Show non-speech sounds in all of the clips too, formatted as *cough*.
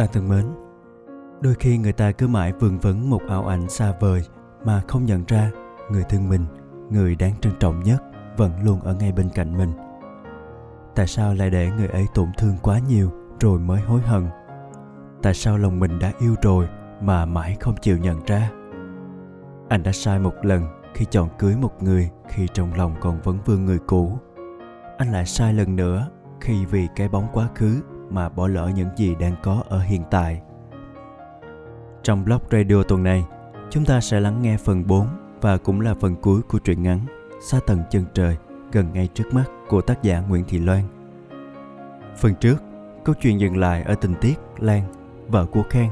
Bạn thân mến, đôi khi người ta cứ mãi vương vấn một ảo ảnh xa vời mà không nhận ra người thương mình, người đáng trân trọng nhất vẫn luôn ở ngay bên cạnh mình. Tại sao lại để người ấy tổn thương quá nhiều rồi mới hối hận? Tại sao lòng mình đã yêu rồi mà mãi không chịu nhận ra? Anh đã sai một lần khi chọn cưới một người khi trong lòng còn vẫn vương người cũ. Anh lại sai lần nữa khi vì cái bóng quá khứ mà bỏ lỡ những gì đang có ở hiện tại. Trong blog radio tuần này, chúng ta sẽ lắng nghe phần 4 và cũng là phần cuối của truyện ngắn Xa tầng chân trời gần ngay trước mắt của tác giả Nguyễn Thị Loan. Phần trước, câu chuyện dừng lại ở tình tiết Lan, vợ của Khang,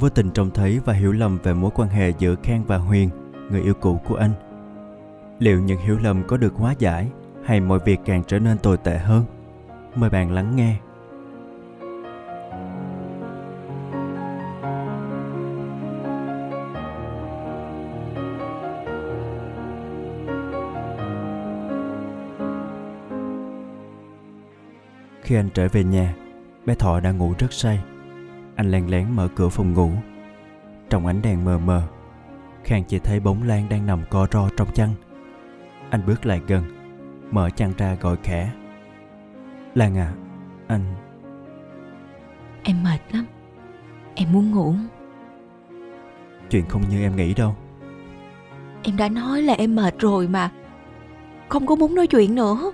vô tình trông thấy và hiểu lầm về mối quan hệ giữa Khang và Huyền, người yêu cũ của anh. Liệu những hiểu lầm có được hóa giải hay mọi việc càng trở nên tồi tệ hơn? Mời bạn lắng nghe Khi anh trở về nhà, bé Thọ đang ngủ rất say. Anh lén lén mở cửa phòng ngủ. Trong ánh đèn mờ mờ, Khang chỉ thấy bóng Lan đang nằm co ro trong chăn. Anh bước lại gần, mở chăn ra gọi khẽ. Lan à, anh... Em mệt lắm. Em muốn ngủ. Chuyện không như em nghĩ đâu. Em đã nói là em mệt rồi mà. Không có muốn nói chuyện nữa.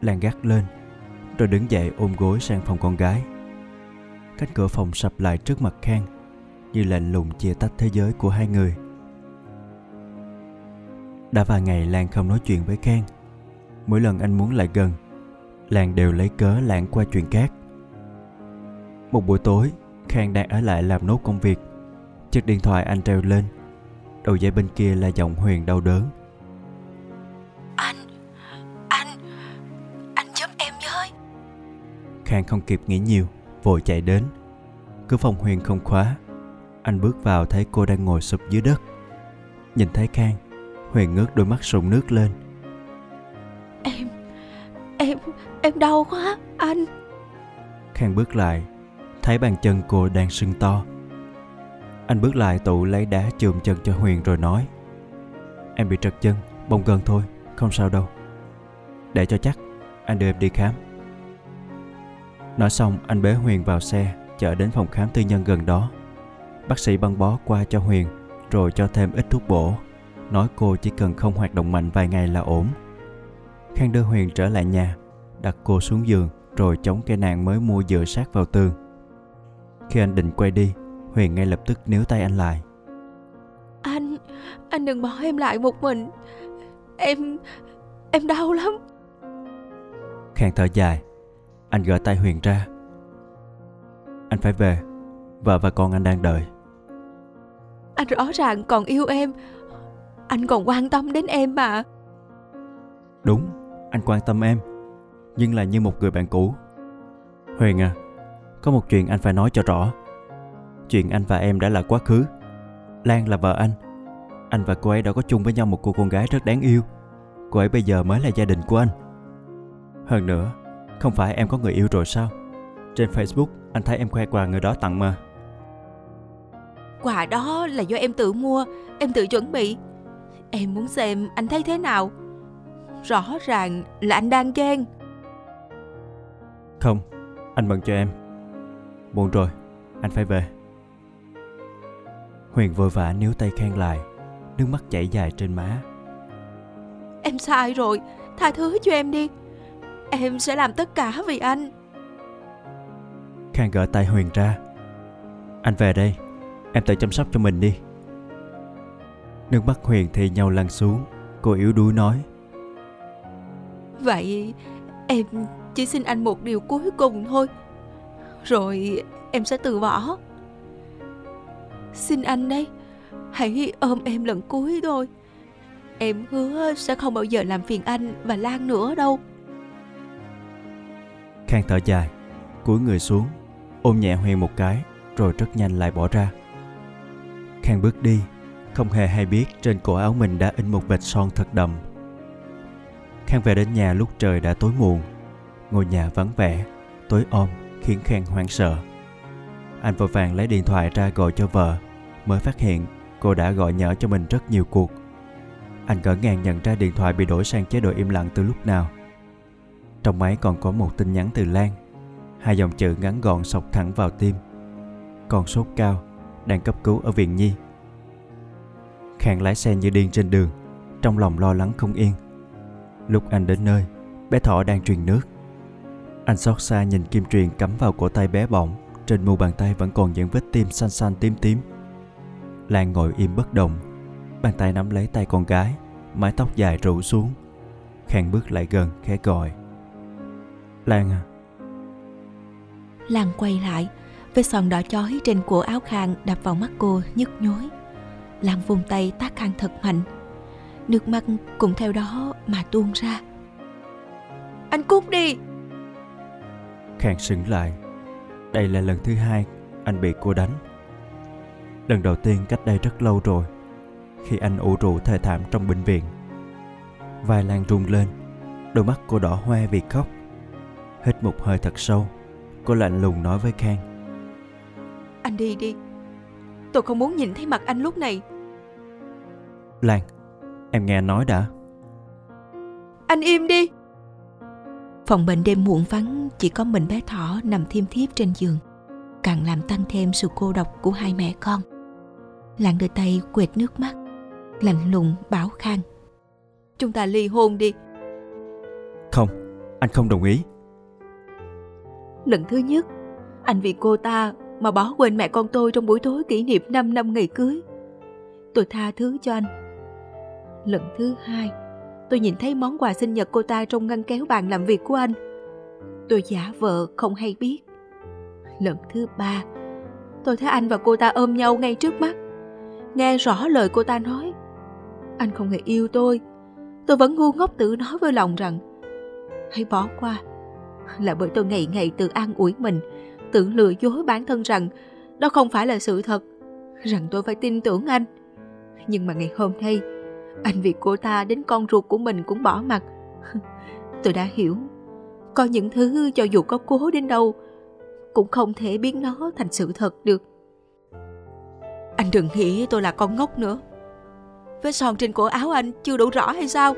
Lan gắt lên, rồi đứng dậy ôm gối sang phòng con gái. Cánh cửa phòng sập lại trước mặt Khang, như lạnh lùng chia tách thế giới của hai người. Đã vài ngày Lan không nói chuyện với Khang. Mỗi lần anh muốn lại gần, Lan đều lấy cớ lãng qua chuyện khác. Một buổi tối, Khang đang ở lại làm nốt công việc. Chiếc điện thoại anh treo lên. Đầu dây bên kia là giọng Huyền đau đớn. Khang không kịp nghĩ nhiều, vội chạy đến. Cửa phòng Huyền không khóa. Anh bước vào thấy cô đang ngồi sụp dưới đất. Nhìn thấy Khang, Huyền ngước đôi mắt sụn nước lên. Em, em, em đau quá, anh. Khang bước lại, thấy bàn chân cô đang sưng to. Anh bước lại tụ lấy đá chườm chân cho Huyền rồi nói Em bị trật chân, bong gân thôi, không sao đâu. Để cho chắc, anh đưa em đi khám. Nói xong anh bế Huyền vào xe chở đến phòng khám tư nhân gần đó. Bác sĩ băng bó qua cho Huyền rồi cho thêm ít thuốc bổ. Nói cô chỉ cần không hoạt động mạnh vài ngày là ổn. Khang đưa Huyền trở lại nhà, đặt cô xuống giường rồi chống cây nạn mới mua dựa sát vào tường. Khi anh định quay đi, Huyền ngay lập tức níu tay anh lại. Anh, anh đừng bỏ em lại một mình. Em, em đau lắm. Khang thở dài, anh gỡ tay Huyền ra. Anh phải về, vợ và con anh đang đợi. Anh rõ ràng còn yêu em. Anh còn quan tâm đến em mà. Đúng, anh quan tâm em, nhưng là như một người bạn cũ. Huyền à, có một chuyện anh phải nói cho rõ. Chuyện anh và em đã là quá khứ. Lan là vợ anh. Anh và cô ấy đã có chung với nhau một cô con gái rất đáng yêu. Cô ấy bây giờ mới là gia đình của anh. Hơn nữa, không phải em có người yêu rồi sao? Trên Facebook anh thấy em khoe quà người đó tặng mà. Quà đó là do em tự mua, em tự chuẩn bị. Em muốn xem anh thấy thế nào. Rõ ràng là anh đang ghen. Không, anh bận cho em. Muộn rồi, anh phải về. Huyền vội vã níu tay Khang lại, nước mắt chảy dài trên má. Em sai rồi, tha thứ cho em đi. Em sẽ làm tất cả vì anh. Khang gỡ tay Huyền ra. Anh về đây, em tự chăm sóc cho mình đi. Nước mắt Huyền thì nhau lăn xuống, cô yếu đuối nói. Vậy em chỉ xin anh một điều cuối cùng thôi. Rồi em sẽ từ bỏ. Xin anh đấy, hãy ôm em lần cuối thôi. Em hứa sẽ không bao giờ làm phiền anh và Lan nữa đâu. Khang thở dài, cúi người xuống, ôm nhẹ Huyền một cái, rồi rất nhanh lại bỏ ra. Khang bước đi, không hề hay biết trên cổ áo mình đã in một vệt son thật đậm. Khang về đến nhà lúc trời đã tối muộn. Ngôi nhà vắng vẻ, tối om khiến Khang hoảng sợ. Anh vội vàng lấy điện thoại ra gọi cho vợ Mới phát hiện cô đã gọi nhỡ cho mình rất nhiều cuộc Anh ngỡ ngàng nhận ra điện thoại bị đổi sang chế độ im lặng từ lúc nào trong máy còn có một tin nhắn từ Lan. Hai dòng chữ ngắn gọn sọc thẳng vào tim. Con sốt cao, Đang cấp cứu ở viện nhi. Khang lái xe như điên trên đường, Trong lòng lo lắng không yên. Lúc anh đến nơi, Bé thỏ đang truyền nước. Anh xót xa nhìn kim truyền cắm vào cổ tay bé bỏng, Trên mu bàn tay vẫn còn những vết tim xanh xanh tím tím. Lan ngồi im bất động, Bàn tay nắm lấy tay con gái, Mái tóc dài rủ xuống. Khang bước lại gần, khẽ gọi. Lan à? Lan quay lại Vết son đỏ chói trên cổ áo Khang đập vào mắt cô nhức nhối. Lan vùng tay tác Khang thật mạnh. Nước mắt cũng theo đó mà tuôn ra. Anh cút đi! Khang sững lại. Đây là lần thứ hai anh bị cô đánh. Lần đầu tiên cách đây rất lâu rồi Khi anh ủ rũ thề thảm trong bệnh viện. Vai Lan rung lên Đôi mắt cô đỏ hoe vì khóc Hít một hơi thật sâu. Cô lạnh lùng nói với Khang. Anh đi đi. Tôi không muốn nhìn thấy mặt anh lúc này. Lan Em nghe anh nói đã. Anh im đi. Phòng bệnh đêm muộn vắng Chỉ có mình bé thỏ nằm thiêm thiếp trên giường Càng làm tăng thêm sự cô độc của hai mẹ con. Lan đưa tay quệt nước mắt Lạnh lùng bảo Khang. Chúng ta ly hôn đi. Không Anh không đồng ý Lần thứ nhất, Anh vì cô ta mà bỏ quên mẹ con tôi trong buổi tối kỷ niệm 5 năm ngày cưới. Tôi tha thứ cho anh. Lần thứ hai, Tôi nhìn thấy món quà sinh nhật cô ta trong ngăn kéo bàn làm việc của anh. Tôi giả vờ không hay biết. Lần thứ ba, Tôi thấy anh và cô ta ôm nhau ngay trước mắt. Nghe rõ lời cô ta nói, Anh không hề yêu tôi. Tôi vẫn ngu ngốc tự nói với lòng rằng, Hãy bỏ qua. Là bởi tôi ngày ngày tự an ủi mình Tự lừa dối bản thân rằng Đó không phải là sự thật Rằng tôi phải tin tưởng anh. Nhưng mà ngày hôm nay Anh vì cô ta đến con ruột của mình cũng bỏ mặt. *laughs* Tôi đã hiểu Có những thứ cho dù có cố đến đâu Cũng không thể biến nó thành sự thật được. Anh đừng nghĩ tôi là con ngốc nữa. Vết son trên cổ áo anh chưa đủ rõ hay sao?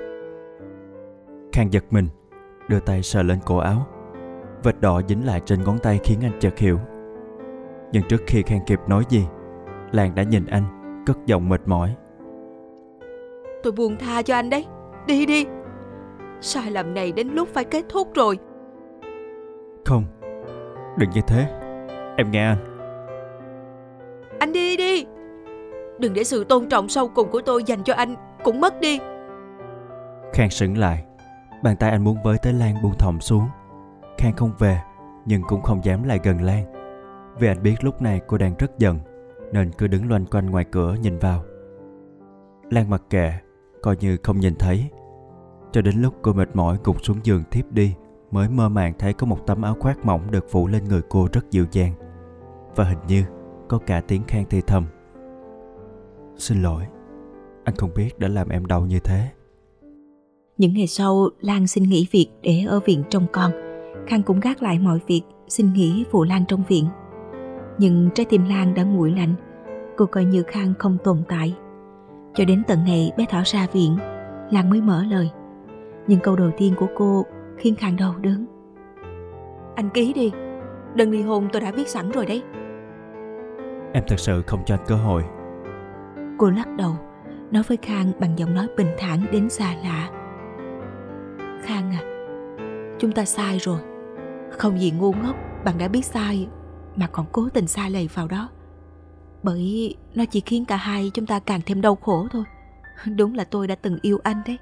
Khang giật mình Đưa tay sờ lên cổ áo Vết đỏ dính lại trên ngón tay khiến anh chợt hiểu. Nhưng trước khi Khang kịp nói gì Lan đã nhìn anh Cất giọng mệt mỏi. Tôi buông tha cho anh đấy. Đi đi. Sai lầm này đến lúc phải kết thúc rồi. Không Đừng như thế. Em nghe anh. Anh đi đi. Đừng để sự tôn trọng sâu cùng của tôi dành cho anh Cũng mất đi. Khang sững lại. Bàn tay anh muốn với tới Lan buông thòng xuống Khang không về, Nhưng cũng không dám lại gần Lan. Vì anh biết lúc này cô đang rất giận, Nên cứ đứng loanh quanh ngoài cửa nhìn vào. Lan mặc kệ, Coi như không nhìn thấy. Cho đến lúc cô mệt mỏi gục xuống giường thiếp đi, Mới mơ màng thấy có một tấm áo khoác mỏng Được phủ lên người cô rất dịu dàng. Và hình như có cả tiếng Khang thì thầm. Xin lỗi, Anh không biết đã làm em đau như thế. Những ngày sau, Lan xin nghỉ việc để ở viện trông con. Khang cũng gác lại mọi việc Xin nghỉ phụ Lan trong viện. Nhưng trái tim Lan đã nguội lạnh Cô coi như Khang không tồn tại. Cho đến tận ngày bé Thảo ra viện Lan mới mở lời. Nhưng câu đầu tiên của cô khiến Khang đau đớn. Anh ký đi Đơn ly hôn tôi đã viết sẵn rồi đấy. Em thật sự không cho anh cơ hội. Cô lắc đầu Nói với Khang bằng giọng nói bình thản đến xa lạ. Khang à Chúng ta sai rồi không gì ngu ngốc, bạn đã biết sai, Mà còn cố tình sai lầy vào đó. Bởi nó chỉ khiến cả hai chúng ta càng thêm đau khổ thôi. *laughs* Đúng là tôi đã từng yêu anh đấy.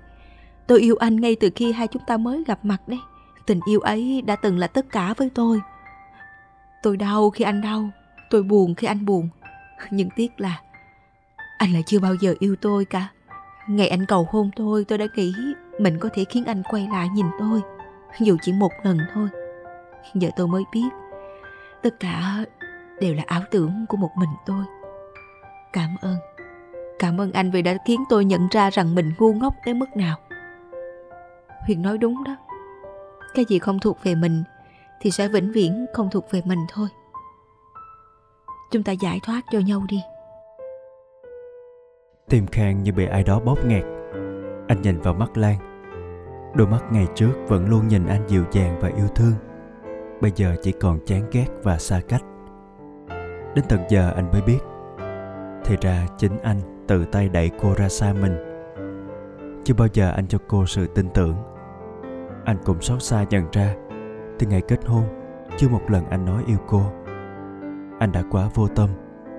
Tôi yêu anh ngay từ khi hai chúng ta mới gặp mặt đấy. Tình yêu ấy đã từng là tất cả với tôi. Tôi đau khi anh đau, Tôi buồn khi anh buồn. *laughs* Nhưng tiếc là Anh lại chưa bao giờ yêu tôi cả. Ngày anh cầu hôn tôi Tôi đã nghĩ mình có thể khiến anh quay lại nhìn tôi. Dù chỉ một lần thôi. Giờ tôi mới biết. Tất cả đều là ảo tưởng của một mình tôi. Cảm ơn. Cảm ơn anh vì đã khiến tôi nhận ra rằng mình ngu ngốc đến mức nào. Huyền nói đúng đó. Cái gì không thuộc về mình Thì sẽ vĩnh viễn không thuộc về mình thôi. Chúng ta giải thoát cho nhau đi. Tim khang như bị ai đó bóp nghẹt. Anh nhìn vào mắt lan. Đôi mắt ngày trước vẫn luôn nhìn anh dịu dàng và yêu thương bây giờ chỉ còn chán ghét và xa cách. Đến tận giờ anh mới biết. Thì ra chính anh tự tay đẩy cô ra xa mình. Chưa bao giờ anh cho cô sự tin tưởng. Anh cũng xót xa nhận ra. Từ ngày kết hôn, chưa một lần anh nói yêu cô. Anh đã quá vô tâm,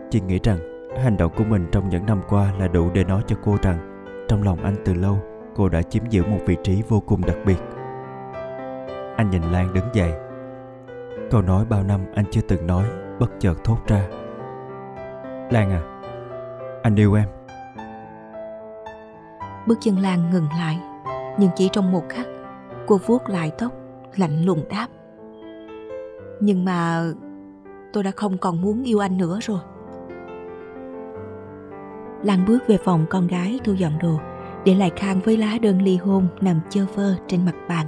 chỉ nghĩ rằng hành động của mình trong những năm qua là đủ để nói cho cô rằng trong lòng anh từ lâu, cô đã chiếm giữ một vị trí vô cùng đặc biệt. Anh nhìn lan đứng dậy câu nói bao năm anh chưa từng nói, bất chợt thốt ra. Lan à anh yêu em. Bước chân lan ngừng lại, nhưng chỉ trong một khắc, cô vuốt lại tóc, lạnh lùng đáp. Nhưng mà tôi đã không còn muốn yêu anh nữa rồi. Lan bước về phòng con gái thu dọn đồ, để lại khang với lá đơn ly hôn nằm chơ vơ trên mặt bàn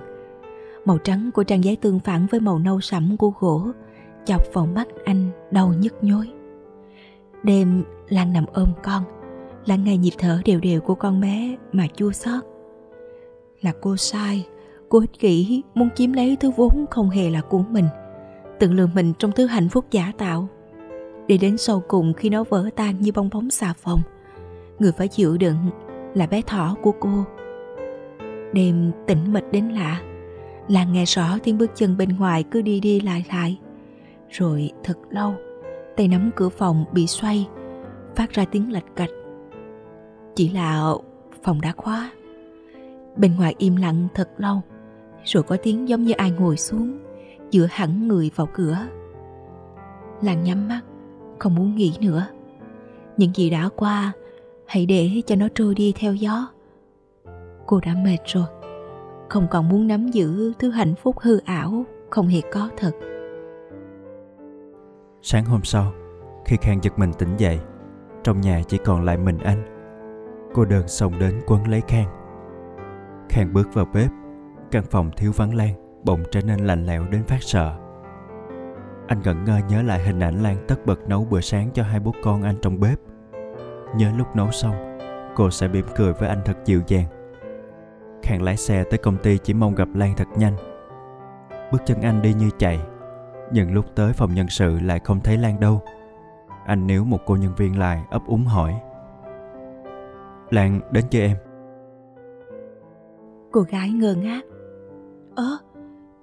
màu trắng của trang giấy tương phản với màu nâu sẫm của gỗ. Chọc vào mắt anh, đau nhức nhối. Đêm, lan nằm ôm con. Lắng nghe nhịp thở đều đều của con bé mà chua xót. Là cô sai. Cô ích kỷ, muốn chiếm lấy thứ vốn không hề là của mình. Tự lừa mình trong thứ hạnh phúc giả tạo. Để đến sau cùng khi nó vỡ tan như bong bóng xà phòng. Người phải chịu đựng là bé thỏ của cô. Đêm tĩnh mịch đến lạ là nghe rõ tiếng bước chân bên ngoài cứ đi đi lại lại. Rồi thật lâu, tay nắm cửa phòng bị xoay, phát ra tiếng lạch cạch. Chỉ là phòng đã khóa. Bên ngoài im lặng thật lâu, rồi có tiếng giống như ai ngồi xuống, dựa hẳn người vào cửa. Lan nhắm mắt, không muốn nghĩ nữa. Những gì đã qua, hãy để cho nó trôi đi theo gió. Cô đã mệt rồi không còn muốn nắm giữ thứ hạnh phúc hư ảo, không hề có thật. Sáng hôm sau, khi khang giật mình tỉnh dậy, trong nhà chỉ còn lại mình anh. Cô đơn xông đến quấn lấy khang. Khang bước vào bếp, căn phòng thiếu vắng lan, bỗng trở nên lạnh lẽo đến phát sợ. Anh ngẩn ngơ nhớ lại hình ảnh lan tất bật nấu bữa sáng cho hai bố con anh trong bếp. Nhớ lúc nấu xong, cô sẽ mỉm cười với anh thật dịu dàng khang lái xe tới công ty chỉ mong gặp lan thật nhanh. Bước chân anh đi như chạy nhưng lúc tới phòng nhân sự lại không thấy lan đâu. Anh níu một cô nhân viên lại ấp úng hỏi. Lan đến chưa em? Cô gái ngơ ngác. Ơ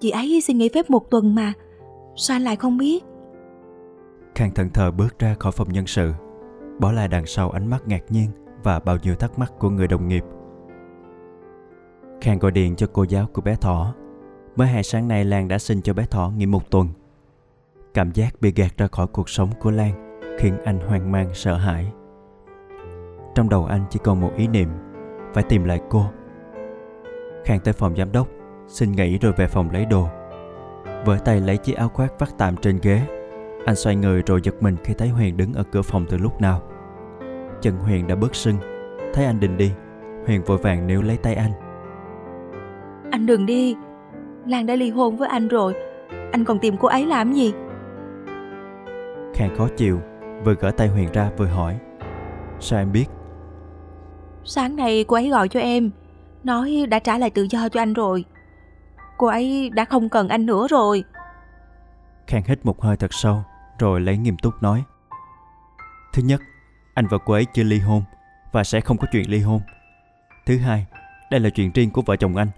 chị ấy xin nghỉ phép một tuần mà sao anh lại không biết? Khang thận thờ bước ra khỏi phòng nhân sự bỏ lại đằng sau ánh mắt ngạc nhiên và bao nhiêu thắc mắc của người đồng nghiệp khang gọi điện cho cô giáo của bé thỏ. Mới hai sáng nay lan đã xin cho bé thỏ nghỉ một tuần. Cảm giác bị gạt ra khỏi cuộc sống của lan khiến anh hoang mang, sợ hãi. Trong đầu anh chỉ còn một ý niệm, phải tìm lại cô. Khang tới phòng giám đốc, xin nghỉ rồi về phòng lấy đồ. Với tay lấy chiếc áo khoác vắt tạm trên ghế. Anh xoay người rồi giật mình khi thấy huyền đứng ở cửa phòng từ lúc nào. Chân huyền đã bớt sưng. Thấy anh định đi, huyền vội vàng níu lấy tay anh anh đừng đi. Lan đã ly hôn với anh rồi. Anh còn tìm cô ấy làm gì? Khang khó chịu vừa gỡ tay huyền ra vừa hỏi. Sao em biết? Sáng nay cô ấy gọi cho em. Nói đã trả lại tự do cho anh rồi. Cô ấy đã không cần anh nữa rồi. Khang hít một hơi thật sâu rồi lấy nghiêm túc nói. Thứ nhất anh và cô ấy chưa ly hôn và sẽ không có chuyện ly hôn. Thứ hai đây là chuyện riêng của vợ chồng anh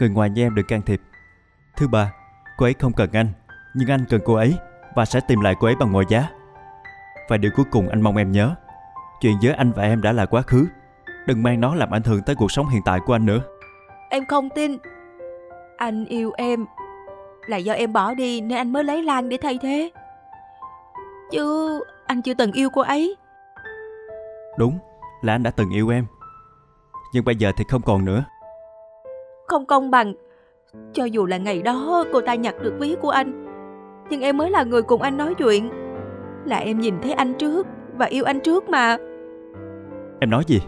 người ngoài như em đừng can thiệp. Thứ ba cô ấy không cần anh nhưng anh cần cô ấy và sẽ tìm lại cô ấy bằng mọi giá. Và điều cuối cùng anh mong em nhớ chuyện giữa anh và em đã là quá khứ. Đừng mang nó làm ảnh hưởng tới cuộc sống hiện tại của anh nữa. Em không tin. Anh yêu em là do em bỏ đi nên anh mới lấy lan để thay thế. Chứ anh chưa từng yêu cô ấy. Đúng là anh đã từng yêu em. Nhưng bây giờ thì không còn nữa không công bằng. Cho dù là ngày đó cô ta nhặt được ví của anh nhưng em mới là người cùng anh nói chuyện. Là em nhìn thấy anh trước và yêu anh trước mà. Em nói gì?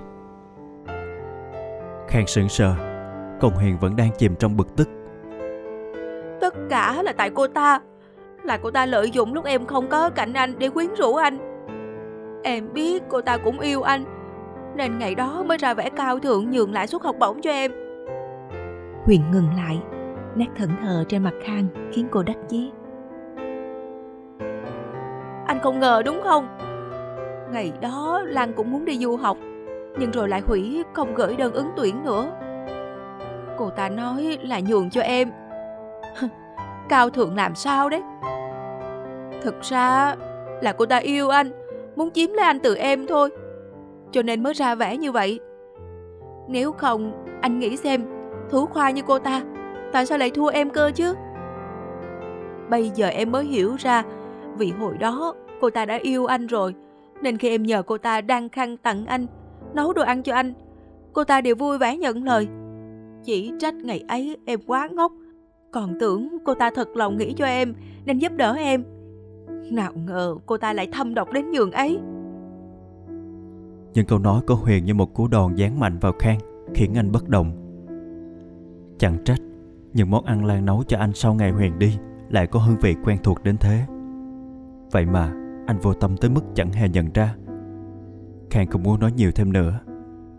Khang sững sờ còn huyền vẫn đang chìm trong bực tức. Tất cả là tại cô ta là cô ta lợi dụng lúc em không có cạnh anh để quyến rũ anh. Em biết cô ta cũng yêu anh, nên ngày đó mới ra vẻ cao thượng nhường lại suất học bổng cho em. Huyền ngừng lại, nét thẫn thờ trên mặt Khang khiến cô đắc chí. Anh không ngờ đúng không? Ngày đó Lan cũng muốn đi du học, nhưng rồi lại hủy không gửi đơn ứng tuyển nữa. Cô ta nói là nhường cho em. *laughs* Cao thượng làm sao đấy? Thực ra là cô ta yêu anh, muốn chiếm lấy anh từ em thôi. Cho nên mới ra vẻ như vậy. Nếu không, anh nghĩ xem, thú khoa như cô ta, tại sao lại thua em cơ chứ? Bây giờ em mới hiểu ra, vì hồi đó cô ta đã yêu anh rồi, nên khi em nhờ cô ta đăng khăn tặng anh, nấu đồ ăn cho anh, cô ta đều vui vẻ nhận lời. Chỉ trách ngày ấy em quá ngốc, còn tưởng cô ta thật lòng nghĩ cho em nên giúp đỡ em. Nào ngờ cô ta lại thâm độc đến nhường ấy. Những câu nói của Huyền như một cú đòn giáng mạnh vào Khang, khiến anh bất động. Chẳng trách, những món ăn Lan nấu cho anh sau ngày Huyền đi lại có hương vị quen thuộc đến thế. Vậy mà, anh vô tâm tới mức chẳng hề nhận ra. Khang không muốn nói nhiều thêm nữa.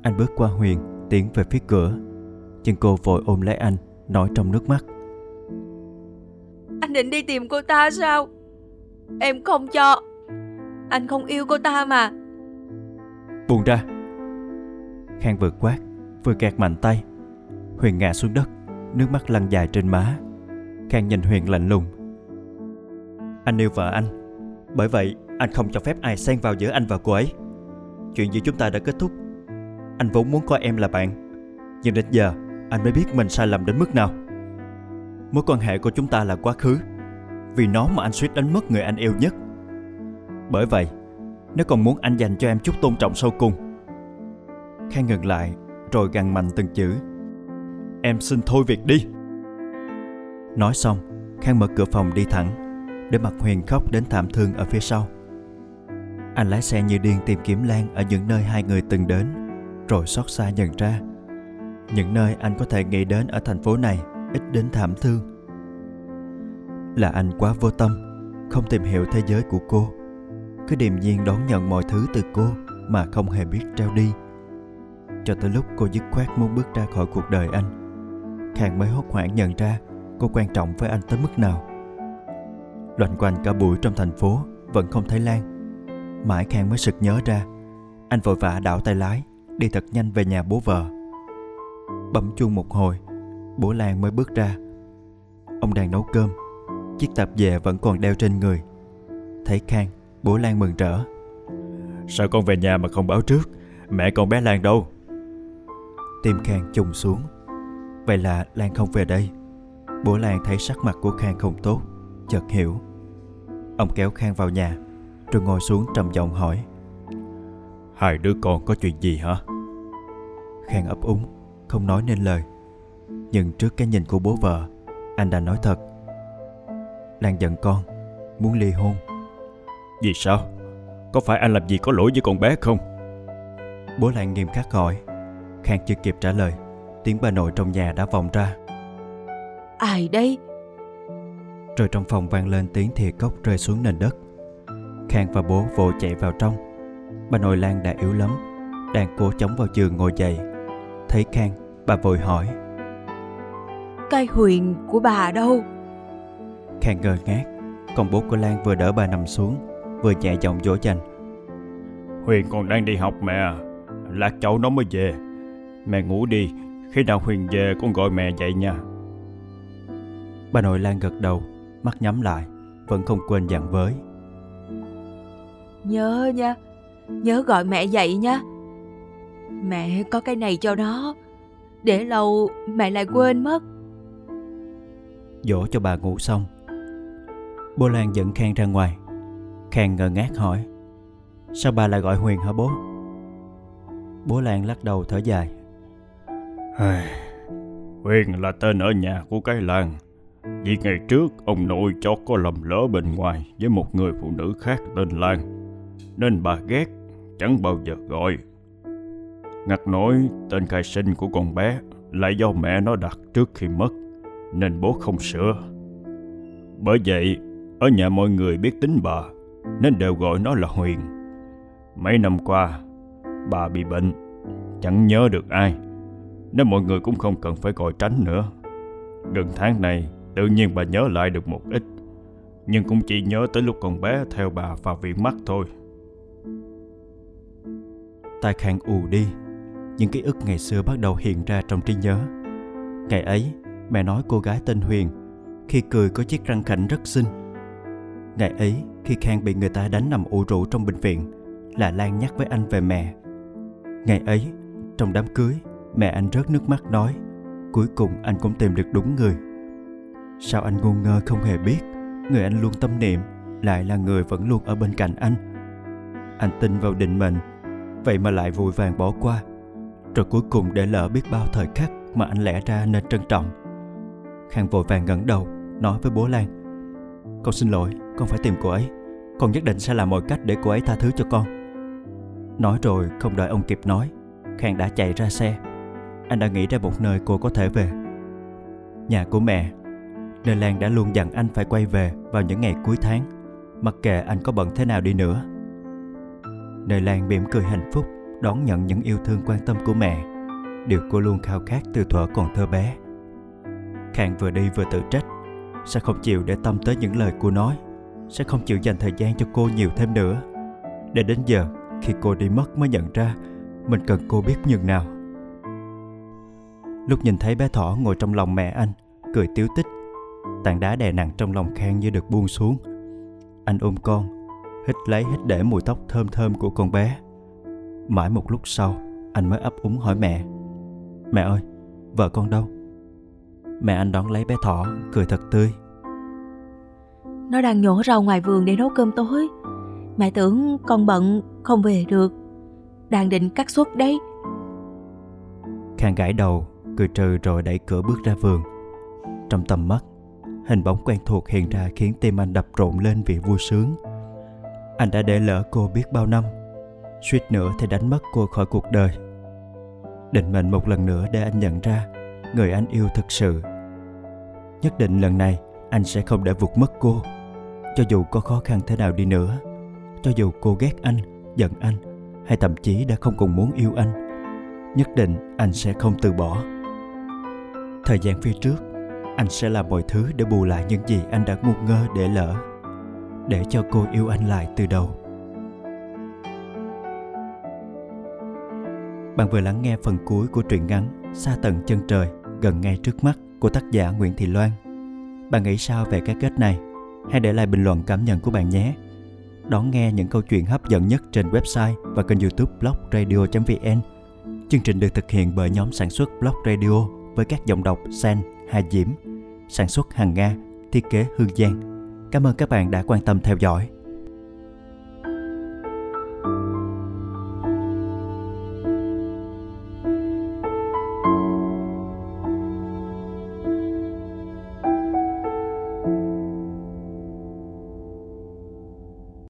Anh bước qua Huyền, tiến về phía cửa. Nhưng cô vội ôm lấy anh, nói trong nước mắt. Anh định đi tìm cô ta sao? Em không cho. Anh không yêu cô ta mà. Buông ra. Khang vừa quát, vừa gạt mạnh tay. Huyền ngã xuống đất, nước mắt lăn dài trên má. Khang nhìn Huyền lạnh lùng. Anh yêu vợ anh, bởi vậy anh không cho phép ai xen vào giữa anh và cô ấy. Chuyện giữa chúng ta đã kết thúc. Anh vốn muốn coi em là bạn, nhưng đến giờ anh mới biết mình sai lầm đến mức nào. Mối quan hệ của chúng ta là quá khứ, vì nó mà anh suýt đánh mất người anh yêu nhất. Bởi vậy, nếu còn muốn anh dành cho em chút tôn trọng sâu cùng. Khang ngừng lại, rồi gằn mạnh từng chữ. Em xin thôi việc đi. Nói xong, Khang mở cửa phòng đi thẳng, để mặt Huyền khóc đến thảm thương ở phía sau. Anh lái xe như điên tìm kiếm Lan ở những nơi hai người từng đến, rồi xót xa nhận ra. Những nơi anh có thể nghĩ đến ở thành phố này ít đến thảm thương. Là anh quá vô tâm, không tìm hiểu thế giới của cô. Cứ điềm nhiên đón nhận mọi thứ từ cô mà không hề biết trao đi. Cho tới lúc cô dứt khoát muốn bước ra khỏi cuộc đời anh, Khang mới hốt hoảng nhận ra cô quan trọng với anh tới mức nào. Loanh quanh cả buổi trong thành phố vẫn không thấy Lan. Mãi Khang mới sực nhớ ra Anh vội vã đảo tay lái Đi thật nhanh về nhà bố vợ. Bấm chuông một hồi Bố Lan mới bước ra. Ông đang nấu cơm Chiếc tạp dề vẫn còn đeo trên người. Thấy Khang Bố Lan mừng rỡ. Sao con về nhà mà không báo trước? Mẹ con bé Lan đâu? Tim Khang trùng xuống Vậy là Lan không về đây. Bố Lan thấy sắc mặt của Khang không tốt Chợt hiểu. Ông kéo Khang vào nhà rồi ngồi xuống trầm giọng hỏi. Hai đứa con có chuyện gì hả? Khang ấp úng Không nói nên lời. Nhưng trước cái nhìn của bố vợ Anh đã nói thật. Lan giận con Muốn ly hôn. Vì sao? Có phải anh làm gì có lỗi với con bé không? Bố Lan nghiêm khắc hỏi. Khang chưa kịp trả lời Tiếng bà nội trong nhà đã vòng ra. Ai đây? Rồi trong phòng vang lên tiếng thìa cốc rơi xuống nền đất. Khang và bố vội chạy vào trong. Bà nội Lan đã yếu lắm Đang cố chống vào giường ngồi dậy. Thấy Khang bà vội hỏi. Cái huyền của bà đâu? Khang ngơ ngác Còn bố của Lan vừa đỡ bà nằm xuống Vừa nhẹ giọng dỗ dành. Huyền còn đang đi học mẹ Lát cháu nó mới về. Mẹ ngủ đi Khi nào Huyền về con gọi mẹ dậy nha. Bà nội Lan gật đầu Mắt nhắm lại Vẫn không quên dặn với. Nhớ nha Nhớ gọi mẹ dậy nha. Mẹ có cái này cho nó Để lâu mẹ lại quên mất. Dỗ cho bà ngủ xong. Bố Lan dẫn Khang ra ngoài Khang ngờ ngác hỏi Sao bà lại gọi Huyền hả bố? Bố Lan lắc đầu thở dài Huyền là tên ở nhà của cái làng Vì ngày trước ông nội cho có lầm lỡ bên ngoài Với một người phụ nữ khác tên Lan nên bà ghét, chẳng bao giờ gọi. Ngặt nổi tên khai sinh của con bé lại do mẹ nó đặt trước khi mất, nên bố không sửa. Bởi vậy, Ở nhà mọi người biết tính bà Nên đều gọi nó là Huyền Mấy năm qua Bà bị bệnh Chẳng nhớ được ai nên mọi người cũng không cần phải gọi tránh nữa. Gần tháng này, Tự nhiên bà nhớ lại được một ít. Nhưng cũng chỉ nhớ tới lúc con bé Theo bà vào viện mắt thôi. Tai Khang ù đi. Những ký ức ngày xưa bắt đầu hiện ra trong trí nhớ. Ngày ấy, Mẹ nói cô gái tên Huyền, Khi cười có chiếc răng khảnh rất xinh. Ngày ấy, khi Khang bị người ta đánh nằm ủ rũ trong bệnh viện, Là Lan nhắc với anh về mẹ. Ngày ấy, trong đám cưới Mẹ anh rớt nước mắt nói Cuối cùng anh cũng tìm được đúng người. Sao anh ngu ngơ không hề biết Người anh luôn tâm niệm Lại là người vẫn luôn ở bên cạnh anh. Anh tin vào định mệnh Vậy mà lại vội vàng bỏ qua. Rồi cuối cùng để lỡ biết bao thời khắc Mà anh lẽ ra nên trân trọng. Khang vội vàng ngẩng đầu Nói với bố Lan Con xin lỗi, con phải tìm cô ấy. Con nhất định sẽ làm mọi cách để cô ấy tha thứ cho con. Nói rồi không đợi ông kịp nói Khang đã chạy ra xe. Anh đã nghĩ ra một nơi cô có thể về. Nhà của mẹ. Nơi Lan đã luôn dặn anh phải quay về vào những ngày cuối tháng. Mặc kệ anh có bận thế nào đi nữa. Nơi Lan mỉm cười hạnh phúc, Đón nhận những yêu thương quan tâm của mẹ. Điều cô luôn khao khát từ thuở còn thơ bé. Khang vừa đi vừa tự trách. Sẽ không chịu để tâm tới những lời cô nói. Sẽ không chịu dành thời gian cho cô nhiều thêm nữa. Để đến giờ, khi cô đi mất mới nhận ra, Mình cần cô biết nhường nào. Lúc nhìn thấy bé thỏ ngồi trong lòng mẹ anh Cười tiếu tích. Tảng đá đè nặng trong lòng Khang như được buông xuống. Anh ôm con Hít lấy hít để mùi tóc thơm thơm của con bé. Mãi một lúc sau Anh mới ấp úng hỏi mẹ. Mẹ ơi, vợ con đâu? Mẹ anh đón lấy bé thỏ, cười thật tươi. Nó đang nhổ rau ngoài vườn để nấu cơm tối. Mẹ tưởng con bận không về được. Đang định cắt suất đấy. Khang gãi đầu, cười trừ rồi đẩy cửa bước ra vườn. Trong tầm mắt Hình bóng quen thuộc hiện ra khiến tim anh đập rộn lên vì vui sướng. Anh đã để lỡ cô biết bao năm Suýt nữa thì đánh mất cô khỏi cuộc đời. Định mệnh một lần nữa để anh nhận ra Người anh yêu thực sự. Nhất định lần này anh sẽ không để vụt mất cô. Cho dù có khó khăn thế nào đi nữa Cho dù cô ghét anh, giận anh Hay thậm chí đã không còn muốn yêu anh Nhất định anh sẽ không từ bỏ. Thời gian phía trước, anh sẽ làm mọi thứ để bù lại những gì anh đã ngu ngơ để lỡ, để cho cô yêu anh lại từ đầu. Bạn vừa lắng nghe phần cuối của truyện ngắn xa tận chân trời, gần ngay trước mắt của tác giả nguyễn thị loan. Bạn nghĩ sao về cái kết này? Hãy để lại bình luận cảm nhận của bạn nhé. Đón nghe những câu chuyện hấp dẫn nhất trên website và kênh youtube blog radio vn. Chương trình được thực hiện bởi nhóm sản xuất blog radio với các giọng đọc Sen, Hà Diễm, sản xuất hàng Nga, thiết kế Hương Giang. Cảm ơn các bạn đã quan tâm theo dõi.